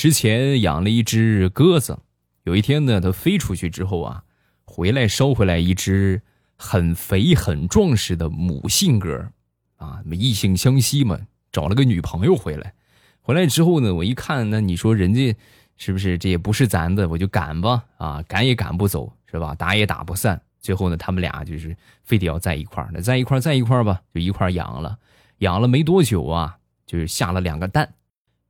之前养了一只鸽子，有一天呢，它飞出去之后啊，回来捎回来一只很肥很壮实的母性鸽，啊，异性相吸嘛，找了个女朋友回来。回来之后呢，我一看，那你说人家是不是这也不是咱的，我就赶吧，啊，赶也赶不走，是吧？打也打不散。最后呢，他们俩就是非得要在一块儿，那在一块儿在一块儿吧，就一块儿养了。养了没多久啊，就是下了两个蛋。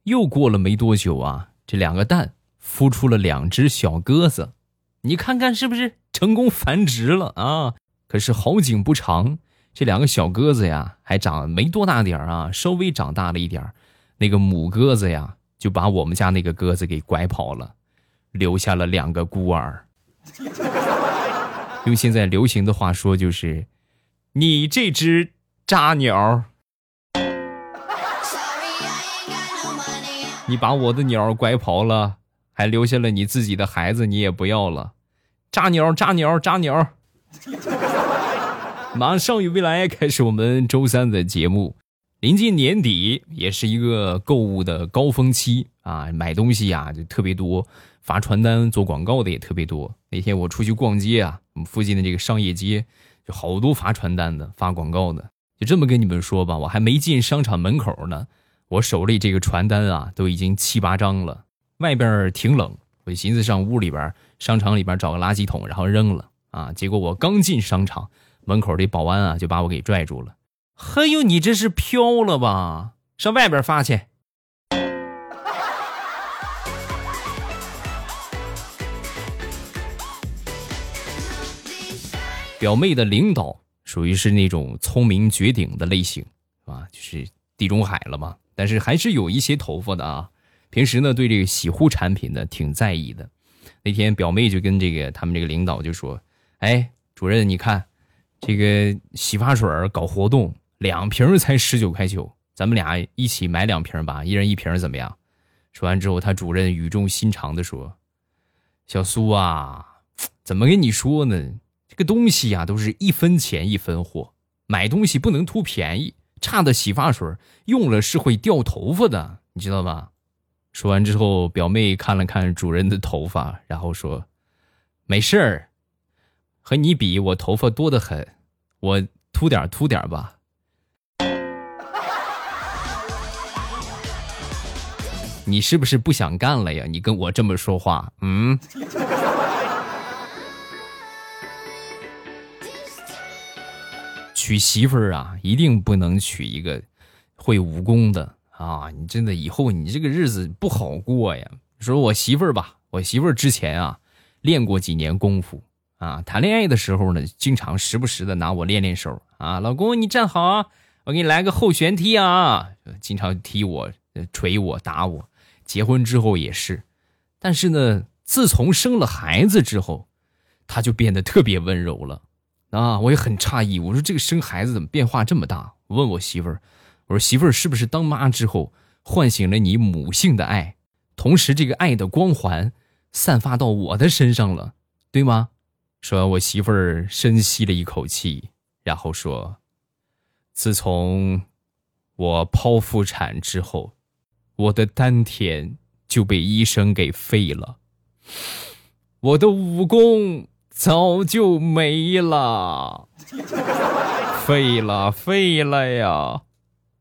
又过了没多久啊，这两个蛋孵出了两只小鸽子。你看看是不是成功繁殖了啊？可是好景不长，这两个小鸽子呀，还长没多大点儿啊，稍微长大了一点儿。那个母鸽子呀，就把我们家那个鸽子给拐跑了，留下了两个孤儿。用现在流行的话说，就是你这只渣鸟，你把我的鸟拐跑了，还留下了你自己的孩子，你也不要了，渣鸟，渣鸟，渣鸟。马上与未来开始我们周三的节目。临近年底，也是一个购物的高峰期啊，买东西呀就特别多，发传单、做广告的也特别多。那天我出去逛街啊，我们附近的这个商业街，就好多发传单的、发广告的。就这么跟你们说吧，我还没进商场门口呢，我手里这个传单啊都已经七八张了。外边挺冷，我寻思上屋里边、商场里边找个垃圾桶，然后扔了啊。结果我刚进商场门口，这保安啊就把我给拽住了。嘿呦，你这是飘了吧？上外边发去。表妹的领导属于是那种聪明绝顶的类型，是吧？就是地中海了嘛。但是还是有一些头发的啊。平时呢，对这个洗护产品呢挺在意的。那天表妹就跟这个他们这个领导就说：“哎，主任，你看这个洗发水搞活动。”两瓶才十九块九，咱们俩一起买两瓶吧，一人一瓶怎么样？说完之后，他主任语重心长的说：“小苏啊，怎么跟你说呢？这个东西呀，都是一分钱一分货，买东西不能图便宜。差的洗发水用了是会掉头发的，你知道吧？”说完之后，表妹看了看主人的头发，然后说：“没事儿，和你比，我头发多得很，我秃点秃点吧。”你是不是不想干了呀？你跟我这么说话，嗯？娶媳妇儿啊，一定不能娶一个会武功的啊！你真的以后你这个日子不好过呀。说我媳妇儿吧，我媳妇儿之前啊练过几年功夫啊，谈恋爱的时候呢，经常时不时的拿我练练手啊。老公，你站好啊，我给你来个后旋踢啊！经常踢我、捶我、打我。结婚之后也是，但是呢，自从生了孩子之后，他就变得特别温柔了，啊，我也很诧异。我说这个生孩子怎么变化这么大？我问我媳妇儿，我说媳妇儿是不是当妈之后唤醒了你母性的爱，同时这个爱的光环散发到我的身上了，对吗？说完，我媳妇儿深吸了一口气，然后说：“自从我剖腹产之后。”我的丹田就被医生给废了，我的武功早就没了，废了，废了呀！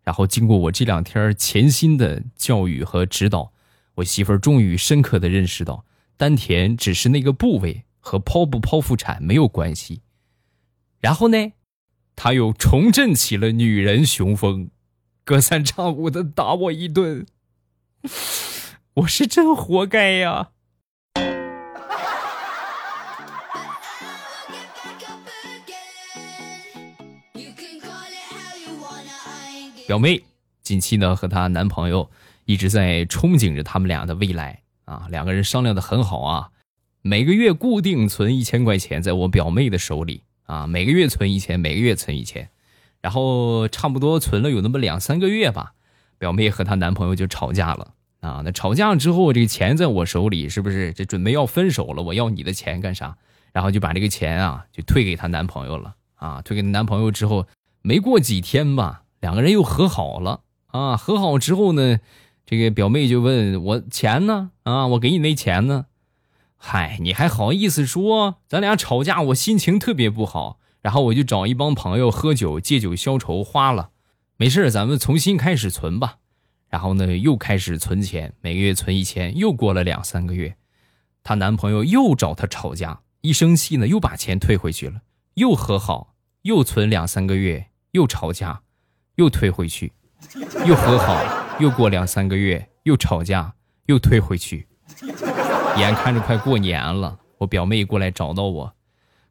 然后经过我这两天潜心的教育和指导，我媳妇儿终于深刻的认识到，丹田只是那个部位，和剖不剖腹产没有关系。然后呢，她又重振起了女人雄风，隔三差五的打我一顿。我是真活该呀！表妹近期呢和她男朋友一直在憧憬着他们俩的未来啊，两个人商量的很好啊，每个月固定存一千块钱在我表妹的手里啊，每个月存一千，每个月存一千，然后差不多存了有那么两三个月吧。表妹和她男朋友就吵架了啊！那吵架之后，这个钱在我手里，是不是这准备要分手了？我要你的钱干啥？然后就把这个钱啊，就退给她男朋友了啊！退给她男朋友之后，没过几天吧，两个人又和好了啊！和好之后呢，这个表妹就问我钱呢？啊，我给你那钱呢？嗨，你还好意思说？咱俩吵架，我心情特别不好，然后我就找一帮朋友喝酒借酒消愁，花了。没事，咱们重新开始存吧。然后呢，又开始存钱，每个月存一千。又过了两三个月，她男朋友又找她吵架，一生气呢，又把钱退回去了。又和好，又存两三个月，又吵架，又退回去，又和好。又过两三个月，又吵架，又退回去。眼看着快过年了，我表妹过来找到我，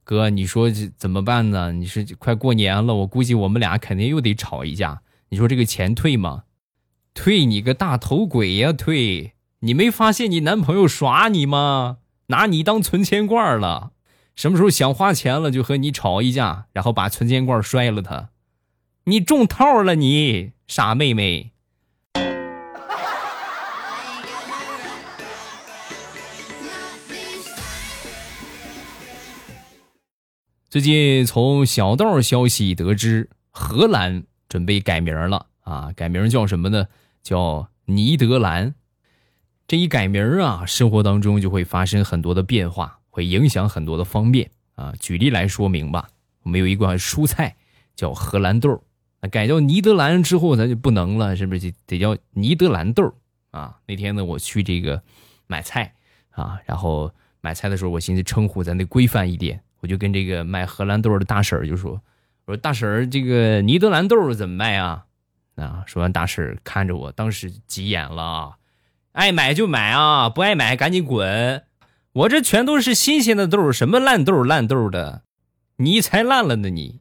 哥，你说这怎么办呢？你是快过年了，我估计我们俩肯定又得吵一架。你说这个钱退吗？退你个大头鬼呀！退！你没发现你男朋友耍你吗？拿你当存钱罐了？什么时候想花钱了，就和你吵一架，然后把存钱罐摔了他？你中套了，你傻妹妹！最近从小道消息得知，荷兰准备改名了啊！改名叫什么呢？叫尼德兰。这一改名啊，生活当中就会发生很多的变化，会影响很多的方面啊。举例来说明吧，我们有一款蔬菜叫荷兰豆，那啊改叫尼德兰之后，咱就不能了，是不是得叫尼德兰豆啊？那天呢，我去这个买菜啊，然后买菜的时候，我寻思称呼咱得规范一点。我就跟这个卖荷兰豆的大婶就说：“我说大婶儿，这个尼德兰豆怎么卖啊？”啊，说完大婶看着我，当时急眼了：“爱买就买啊，不爱买赶紧滚！我这全都是新鲜的豆，什么烂豆烂豆的，你才烂了呢你！”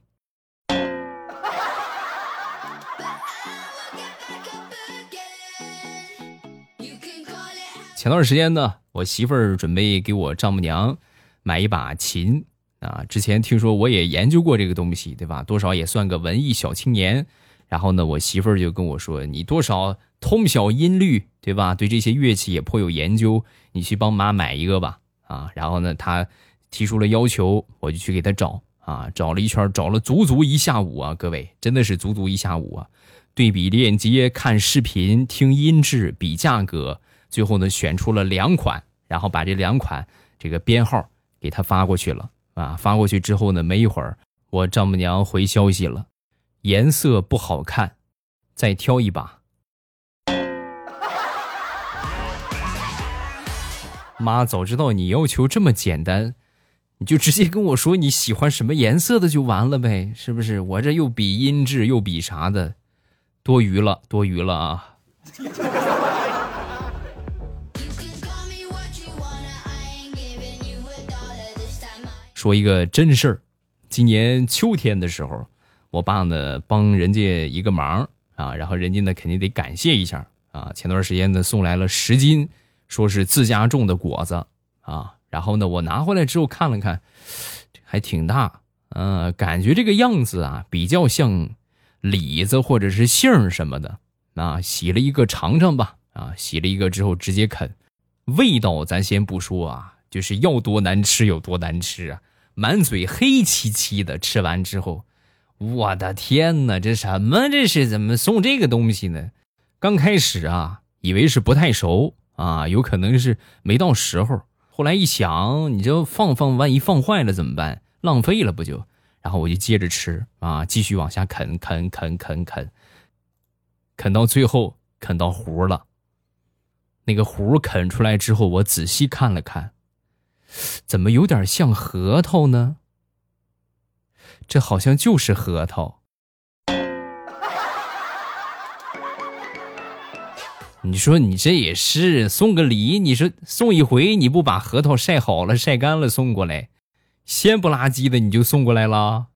前段时间呢，我媳妇儿准备给我丈母娘买一把琴。啊，之前听说我也研究过这个东西，对吧？多少也算个文艺小青年。然后呢，我媳妇儿就跟我说：“你多少通晓音律，对吧？对这些乐器也颇有研究，你去帮妈买一个吧。”啊，然后呢，她提出了要求，我就去给她找啊，找了一圈，找了足足一下午啊，各位真的是足足一下午啊，对比链接、看视频、听音质、比价格，最后呢选出了两款，然后把这两款这个编号给他发过去了。啊，发过去之后呢，没一会儿，我丈母娘回消息了，颜色不好看，再挑一把。妈，早知道你要求这么简单，你就直接跟我说你喜欢什么颜色的就完了呗，是不是？我这又比音质又比啥的，多余了，多余了啊。说一个真事儿，今年秋天的时候，我爸呢帮人家一个忙啊，然后人家呢肯定得感谢一下啊。前段时间呢送来了十斤，说是自家种的果子啊，然后呢我拿回来之后看了看，还挺大，嗯，感觉这个样子啊比较像李子或者是杏什么的啊。洗了一个尝尝吧，啊，洗了一个之后直接啃，味道咱先不说啊，就是要多难吃有多难吃啊。满嘴黑漆漆的，吃完之后，我的天哪，这什么？这是怎么送这个东西呢？刚开始啊，以为是不太熟啊，有可能是没到时候。后来一想，你这放放，万一放坏了怎么办？浪费了不就？然后我就接着吃啊，继续往下啃，啃啃啃啃，啃到最后啃到核了。那个核啃出来之后，我仔细看了看。怎么有点像核桃呢？这好像就是核桃。你说你这也是送个礼？你说送一回你不把核桃晒好了、晒干了送过来，鲜不拉几的你就送过来了？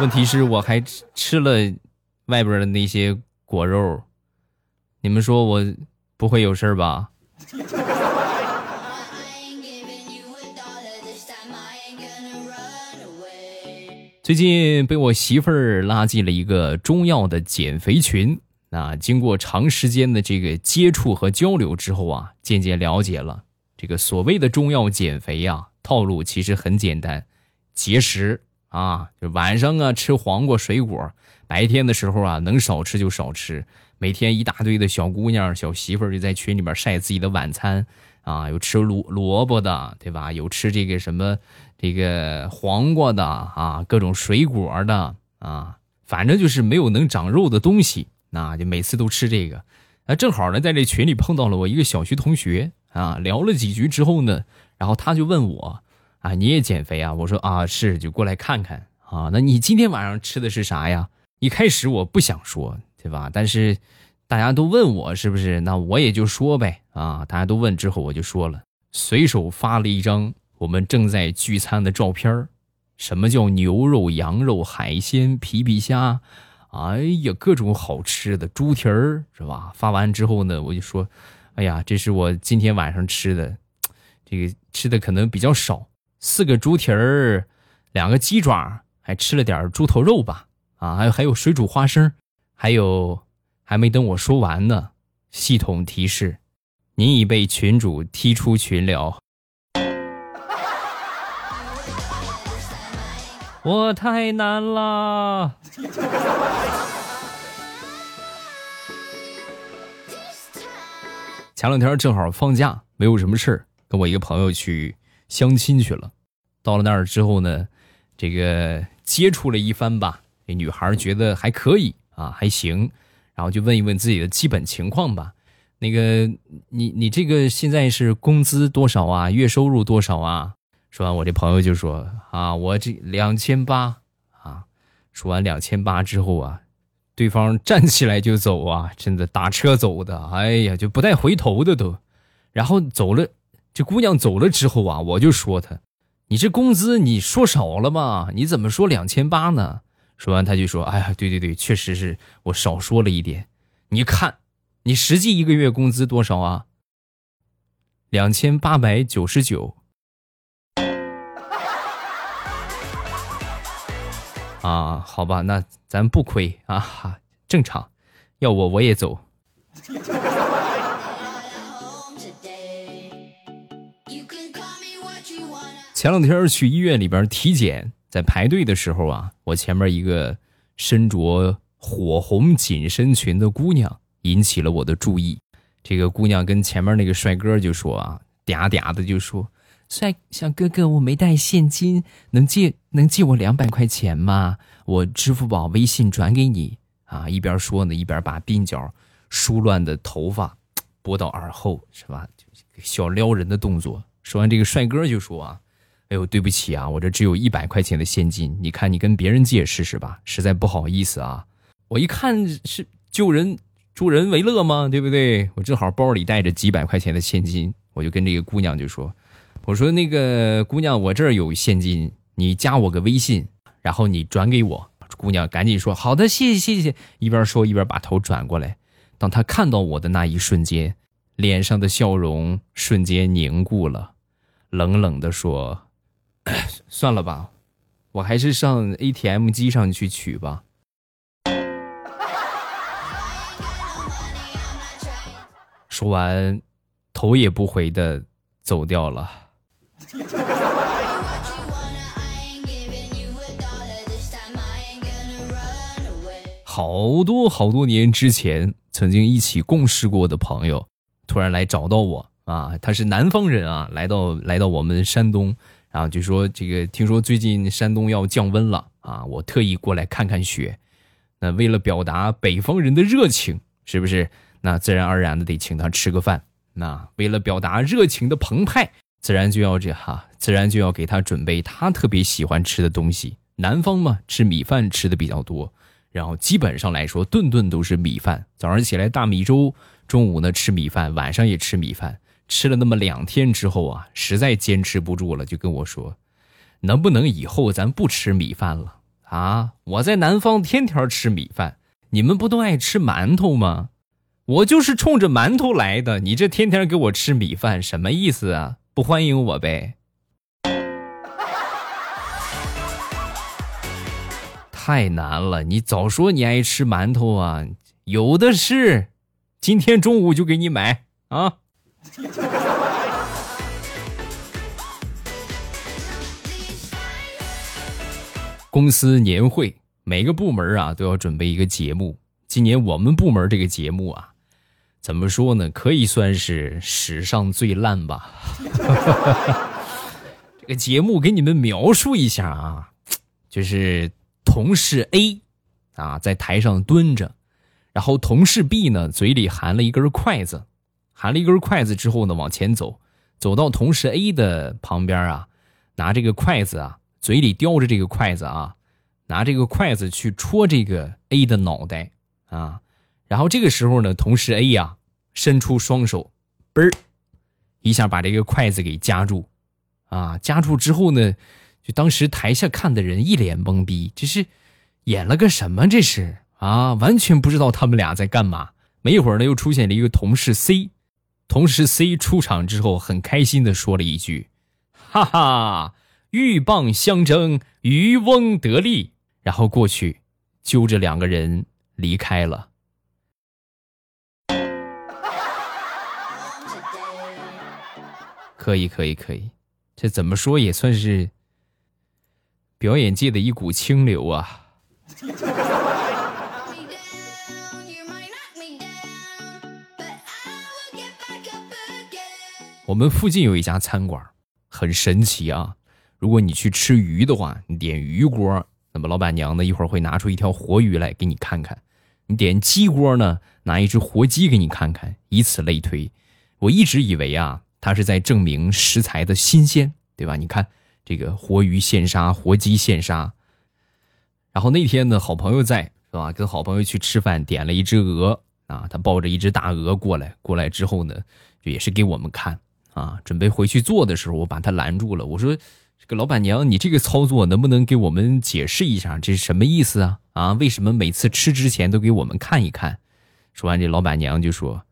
问题是我还吃了外边的那些果肉，你们说我不会有事吧？最近被我媳妇儿拉进了一个中药的减肥群，啊，经过长时间的这个接触和交流之后啊，渐渐了解了这个所谓的中药减肥啊，套路其实很简单，节食啊，就晚上啊吃黄瓜水果，白天的时候啊能少吃就少吃，每天一大堆的小姑娘、小媳妇儿就在群里边晒自己的晚餐啊，有吃萝萝卜的，对吧？有吃这个什么这个黄瓜的啊，各种水果的啊，反正就是没有能长肉的东西，那就每次都吃这个。啊，正好呢，在这群里碰到了我一个小学同学啊，聊了几句之后呢，然后他就问我啊，你也减肥啊？我说啊，是，就过来看看啊。那你今天晚上吃的是啥呀？一开始我不想说，对吧？但是大家都问我是不是，那我也就说呗啊。大家都问之后，我就说了，随手发了一张我们正在聚餐的照片什么叫牛肉、羊肉、海鲜、皮皮虾？哎呀，各种好吃的猪蹄儿是吧？发完之后呢，我就说，哎呀，这是我今天晚上吃的，这个吃的可能比较少，四个猪蹄儿，两个鸡爪，还吃了点猪头肉吧。啊，还有还有水煮花生，还有还没等我说完呢，系统提示，您已被群主踢出群聊。我太难了。前两天正好放假，没有什么事儿，跟我一个朋友去相亲去了。到了那儿之后呢，这个接触了一番吧，这女孩觉得还可以啊，还行，然后就问一问自己的基本情况吧。那个，你你这个现在是工资多少啊？月收入多少啊？说完，我这朋友就说：“啊，我这两千八啊。”说完两千八之后啊，对方站起来就走啊，真的打车走的，哎呀，就不带回头的都。然后走了，这姑娘走了之后啊，我就说她：“你这工资你说少了吗？你怎么说两千八呢？”说完，他就说：“哎呀，对对对，确实是我少说了一点。你看，你实际一个月工资多少啊？两千八百九十九。”啊，好吧，那咱不亏啊，正常。要我我也走。前两天去医院里边体检，在排队的时候啊，我前面一个身着火红紧身裙的姑娘引起了我的注意。这个姑娘跟前面那个帅哥就说啊，嗲嗲的就说。帅小哥哥，我没带现金，能借能借我两百块钱吗？我支付宝、微信转给你啊！一边说呢，一边把鬓角梳乱的头发拨到耳后，是吧？小撩人的动作。说完，这个帅哥就说啊：“哎呦，对不起啊，我这只有一百块钱的现金，你看你跟别人借试试吧，实在不好意思啊。”我一看是救人助人为乐吗？对不对？我正好包里带着几百块钱的现金，我就跟这个姑娘就说。我说那个姑娘，我这儿有现金，你加我个微信，然后你转给我。姑娘赶紧说好的，谢谢谢谢。一边说一边把头转过来。当她看到我的那一瞬间，脸上的笑容瞬间凝固了，冷冷的说：“ 算了吧，我还是上 ATM 机上去取吧。”说完，头也不回的走掉了。好多好多年之前，曾经一起共事过的朋友，突然来找到我啊！他是南方人啊，来到来到我们山东，然后就说这个听说最近山东要降温了啊，我特意过来看看雪。那为了表达北方人的热情，是不是？那自然而然的得请他吃个饭。那为了表达热情的澎湃。自然就要这哈，自然就要给他准备他特别喜欢吃的东西。南方嘛，吃米饭吃的比较多，然后基本上来说，顿顿都是米饭。早上起来大米粥，中午呢吃米饭，晚上也吃米饭。吃了那么两天之后啊，实在坚持不住了，就跟我说：“能不能以后咱不吃米饭了啊？我在南方天天吃米饭，你们不都爱吃馒头吗？我就是冲着馒头来的，你这天天给我吃米饭，什么意思啊？”不欢迎我呗！太难了，你早说你爱吃馒头啊！有的是，今天中午就给你买啊！公司年会，每个部门啊都要准备一个节目。今年我们部门这个节目啊，怎么说呢？可以算是史上最烂吧。这个节目给你们描述一下啊，就是同事 A 啊在台上蹲着，然后同事 B 呢嘴里含了一根筷子，含了一根筷子之后呢往前走，走到同事 A 的旁边啊，拿这个筷子啊，嘴里叼着这个筷子啊，拿这个筷子去戳这个 A 的脑袋啊，然后这个时候呢，同事 A 呀伸出双手，嘣儿一下把这个筷子给夹住。啊！夹住之后呢，就当时台下看的人一脸懵逼，这是演了个什么？这是啊，完全不知道他们俩在干嘛。没一会儿呢，又出现了一个同事 C，同事 C 出场之后很开心的说了一句：“哈哈，鹬蚌相争，渔翁得利。”然后过去揪着两个人离开了。可以，可以，可以。这怎么说也算是表演界的一股清流啊！我们附近有一家餐馆，很神奇啊！如果你去吃鱼的话，你点鱼锅，那么老板娘呢一会儿会拿出一条活鱼来给你看看；你点鸡锅呢，拿一只活鸡给你看看，以此类推。我一直以为啊。他是在证明食材的新鲜，对吧？你看这个活鱼现杀，活鸡现杀。然后那天呢，好朋友在，是吧？跟好朋友去吃饭，点了一只鹅啊，他抱着一只大鹅过来，过来之后呢，就也是给我们看啊。准备回去做的时候，我把他拦住了，我说：“这个老板娘，你这个操作能不能给我们解释一下？这是什么意思啊？啊，为什么每次吃之前都给我们看一看？”说完，这老板娘就说：“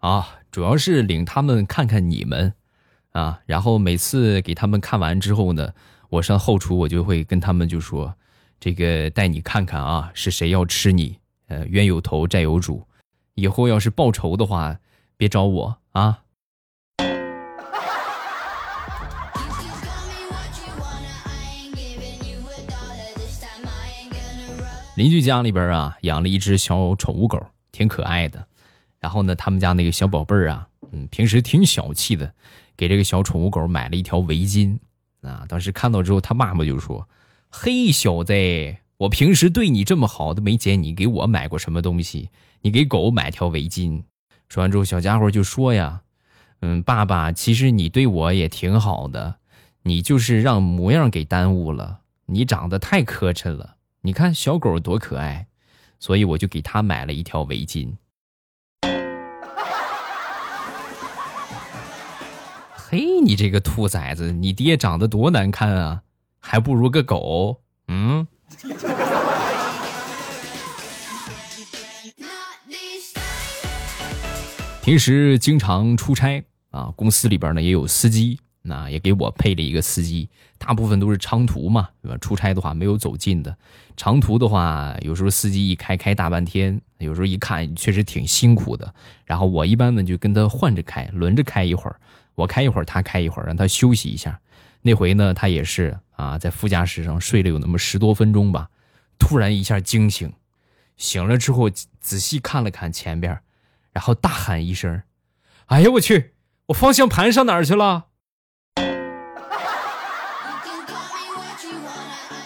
啊。”主要是领他们看看你们，啊，然后每次给他们看完之后呢，我上后厨我就会跟他们就说，这个带你看看啊，是谁要吃你，呃，冤有头债有主，以后要是报仇的话，别找我啊。邻居家里边啊，养了一只小宠物狗，挺可爱的。然后呢，他们家那个小宝贝儿啊，嗯，平时挺小气的，给这个小宠物狗买了一条围巾啊。当时看到之后，他妈妈就说：“嘿，小子，我平时对你这么好，都没见你给我买过什么东西，你给狗买条围巾。”说完之后，小家伙就说：“呀，嗯，爸爸，其实你对我也挺好的，你就是让模样给耽误了。你长得太磕碜了，你看小狗多可爱，所以我就给他买了一条围巾。”嘿，你这个兔崽子，你爹长得多难看啊，还不如个狗。嗯。平时经常出差啊，公司里边呢也有司机，那也给我配了一个司机。大部分都是长途嘛，对吧？出差的话没有走近的，长途的话，有时候司机一开开大半天，有时候一看确实挺辛苦的。然后我一般呢就跟他换着开，轮着开一会儿。我开一会儿，他开一会儿，让他休息一下。那回呢，他也是啊，在副驾驶上睡了有那么十多分钟吧，突然一下惊醒，醒了之后仔细看了看前边，然后大喊一声：“哎呀，我去！我方向盘上哪儿去了？”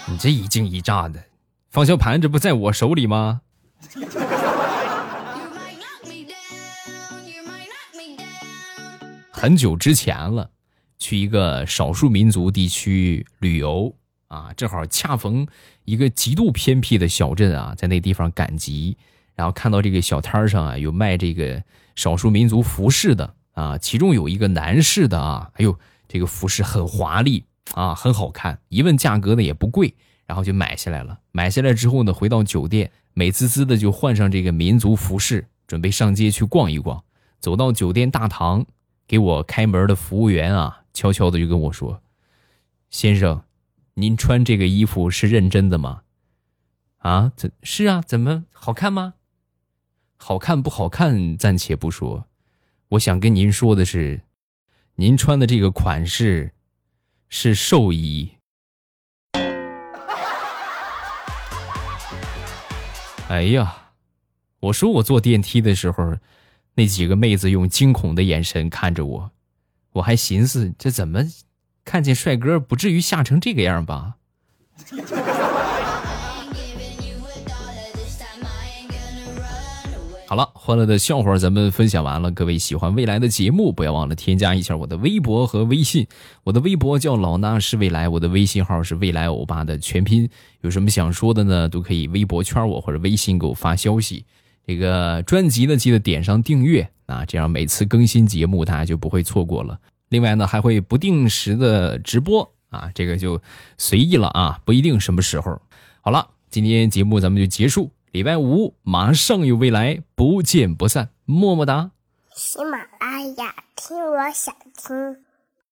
你这一惊一乍的，方向盘这不在我手里吗？很久之前了，去一个少数民族地区旅游啊，正好恰逢一个极度偏僻的小镇啊，在那地方赶集，然后看到这个小摊上啊有卖这个少数民族服饰的啊，其中有一个男士的啊，哎呦，这个服饰很华丽啊，很好看，一问价格呢也不贵，然后就买下来了。买下来之后呢，回到酒店，美滋滋的就换上这个民族服饰，准备上街去逛一逛。走到酒店大堂。给我开门的服务员啊，悄悄的就跟我说：“先生，您穿这个衣服是认真的吗？”啊，怎是啊？怎么好看吗？好看不好看暂且不说，我想跟您说的是，您穿的这个款式是寿衣。哎呀，我说我坐电梯的时候，那几个妹子用惊恐的眼神看着我，我还寻思这怎么看见帅哥不至于吓成这个样吧。好了，欢乐的笑话咱们分享完了。各位喜欢未来的节目，不要忘了添加一下我的微博和微信。我的微博叫老衲是未来，我的微信号是未来欧巴的全拼。有什么想说的呢？都可以微博圈我或者微信给我发消息。这个专辑呢，记得点上订阅啊，这样每次更新节目大家就不会错过了。另外呢，还会不定时的直播啊，这个就随意了啊，不一定什么时候。好了，今天节目咱们就结束。礼拜五马上有未来，不见不散，么么哒。喜马拉雅，听我想听。